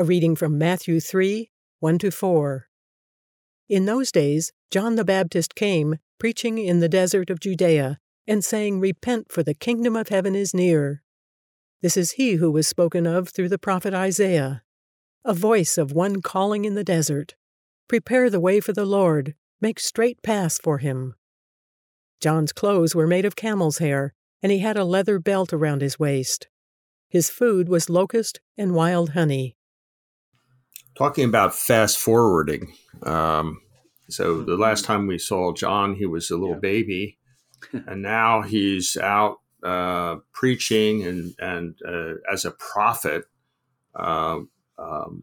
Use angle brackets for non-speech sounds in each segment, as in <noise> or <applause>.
A reading from Matthew 3 1 to 4. In those days, John the Baptist came, preaching in the desert of Judea, and saying, Repent, for the kingdom of heaven is near. This is he who was spoken of through the prophet Isaiah. A voice of one calling in the desert, Prepare the way for the Lord, make straight paths for him. John's clothes were made of camel's hair, and he had a leather belt around his waist. His food was locust and wild honey. Talking about fast forwarding. Um, so the last time we saw John, he was a little yeah. baby, <laughs> and now he's out uh, preaching and and uh, as a prophet, uh, um,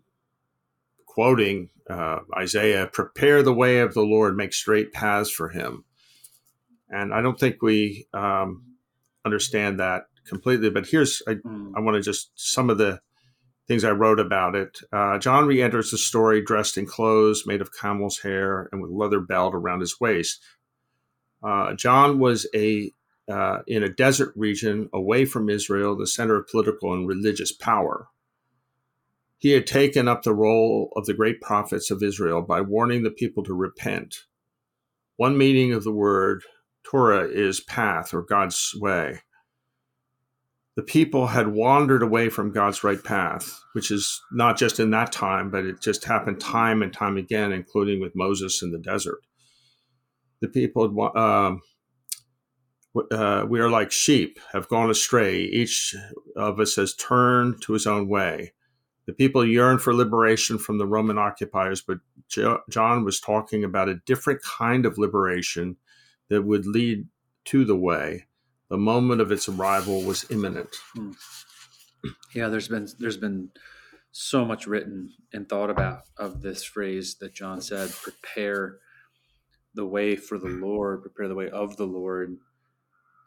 quoting uh, Isaiah, "Prepare the way of the Lord, make straight paths for Him." And I don't think we um, understand that completely. But here's I, mm. I want to just some of the things I wrote about it. Uh, John re-enters the story dressed in clothes made of camel's hair and with leather belt around his waist. Uh, John was a uh, in a desert region away from Israel, the center of political and religious power. He had taken up the role of the great prophets of Israel by warning the people to repent. One meaning of the word Torah is path or God's way. The people had wandered away from God's right path, which is not just in that time, but it just happened time and time again, including with Moses in the desert. The people, um, uh, we are like sheep, have gone astray. Each of us has turned to his own way. The people yearn for liberation from the Roman occupiers, but John was talking about a different kind of liberation that would lead to the way. The moment of its arrival was imminent. Hmm. Yeah, there's been there's been so much written and thought about of this phrase that John said, prepare the way for the Lord, prepare the way of the Lord.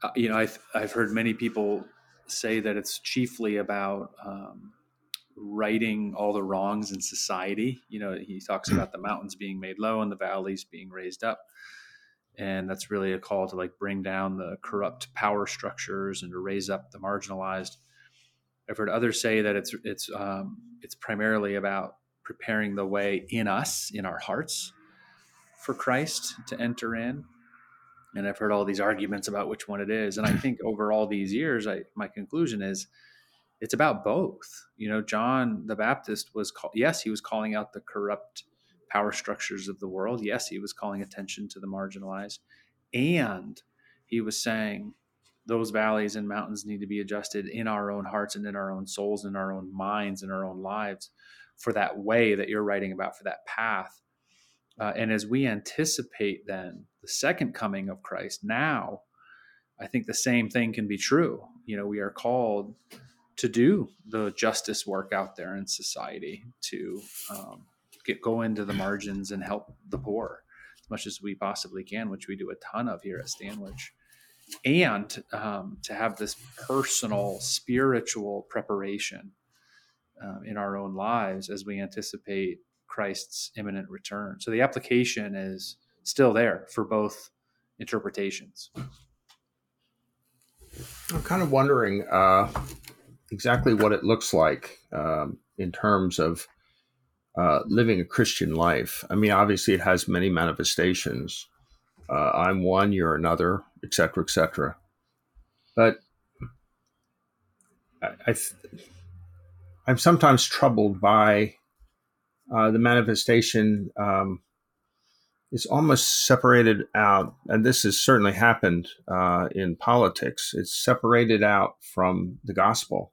Uh, you know, I've, I've heard many people say that it's chiefly about um, righting all the wrongs in society. You know, he talks about the mountains being made low and the valleys being raised up and that's really a call to like bring down the corrupt power structures and to raise up the marginalized. I've heard others say that it's it's um, it's primarily about preparing the way in us, in our hearts, for Christ to enter in. And I've heard all these arguments about which one it is. And I think over all these years, I, my conclusion is it's about both. You know, John the Baptist was call, yes, he was calling out the corrupt power structures of the world. Yes, he was calling attention to the marginalized. And he was saying those valleys and mountains need to be adjusted in our own hearts and in our own souls, in our own minds, in our own lives for that way that you're writing about, for that path. Uh, and as we anticipate then the second coming of Christ, now I think the same thing can be true. You know, we are called to do the justice work out there in society, to um, get go into the margins and help the poor as much as we possibly can, which we do a ton of here at Stanwich. And um, to have this personal spiritual preparation uh, in our own lives as we anticipate Christ's imminent return. So the application is still there for both interpretations. I'm kind of wondering uh, exactly what it looks like um, in terms of uh, living a Christian life. I mean, obviously, it has many manifestations. Uh, I'm one, you're another, etc., etc. But I, I am sometimes troubled by uh, the manifestation. Um, it's almost separated out, and this has certainly happened uh, in politics. It's separated out from the gospel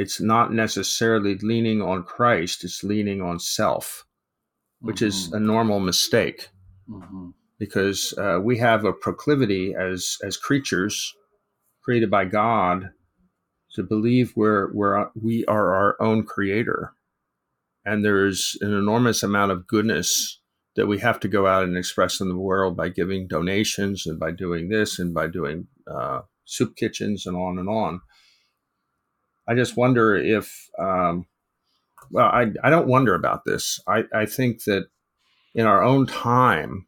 it's not necessarily leaning on Christ, it's leaning on self, which mm-hmm. is a normal mistake. Mm-hmm. Because uh, we have a proclivity as as creatures created by God to believe we're, we're we are our own creator, and there's an enormous amount of goodness that we have to go out and express in the world by giving donations and by doing this and by doing uh, soup kitchens and on and on. I just wonder if, um, well, I, I don't wonder about this. I, I think that in our own time,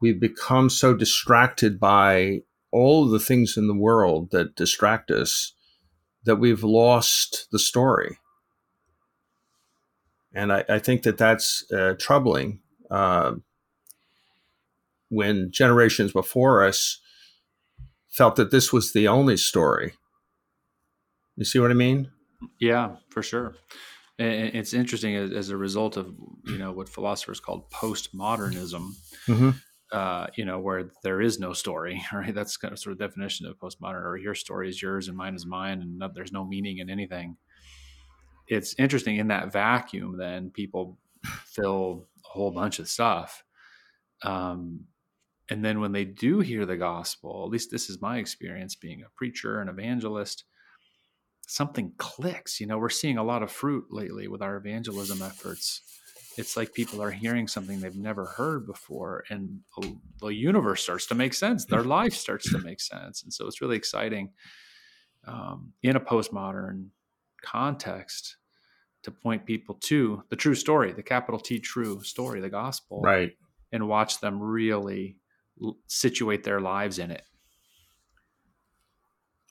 we've become so distracted by all the things in the world that distract us that we've lost the story. And I, I think that that's uh, troubling. Uh, when generations before us felt that this was the only story. You see what I mean? Yeah, for sure. And it's interesting as, as a result of you know what philosophers called postmodernism. Mm-hmm. Uh, you know, where there is no story, <laughs> right? That's kind of sort of definition of postmodern, or your story is yours and mine is mine, and no, there's no meaning in anything. It's interesting in that vacuum. Then people fill a whole bunch of stuff, um, and then when they do hear the gospel, at least this is my experience being a preacher and evangelist, something clicks. You know, we're seeing a lot of fruit lately with our evangelism efforts. It's like people are hearing something they've never heard before, and the universe starts to make sense. Their <laughs> life starts to make sense. And so it's really exciting um, in a postmodern context to point people to the true story, the capital T true story, the gospel. Right. And watch them really situate their lives in it.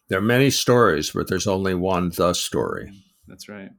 There are many stories, but there's only one the story. That's right.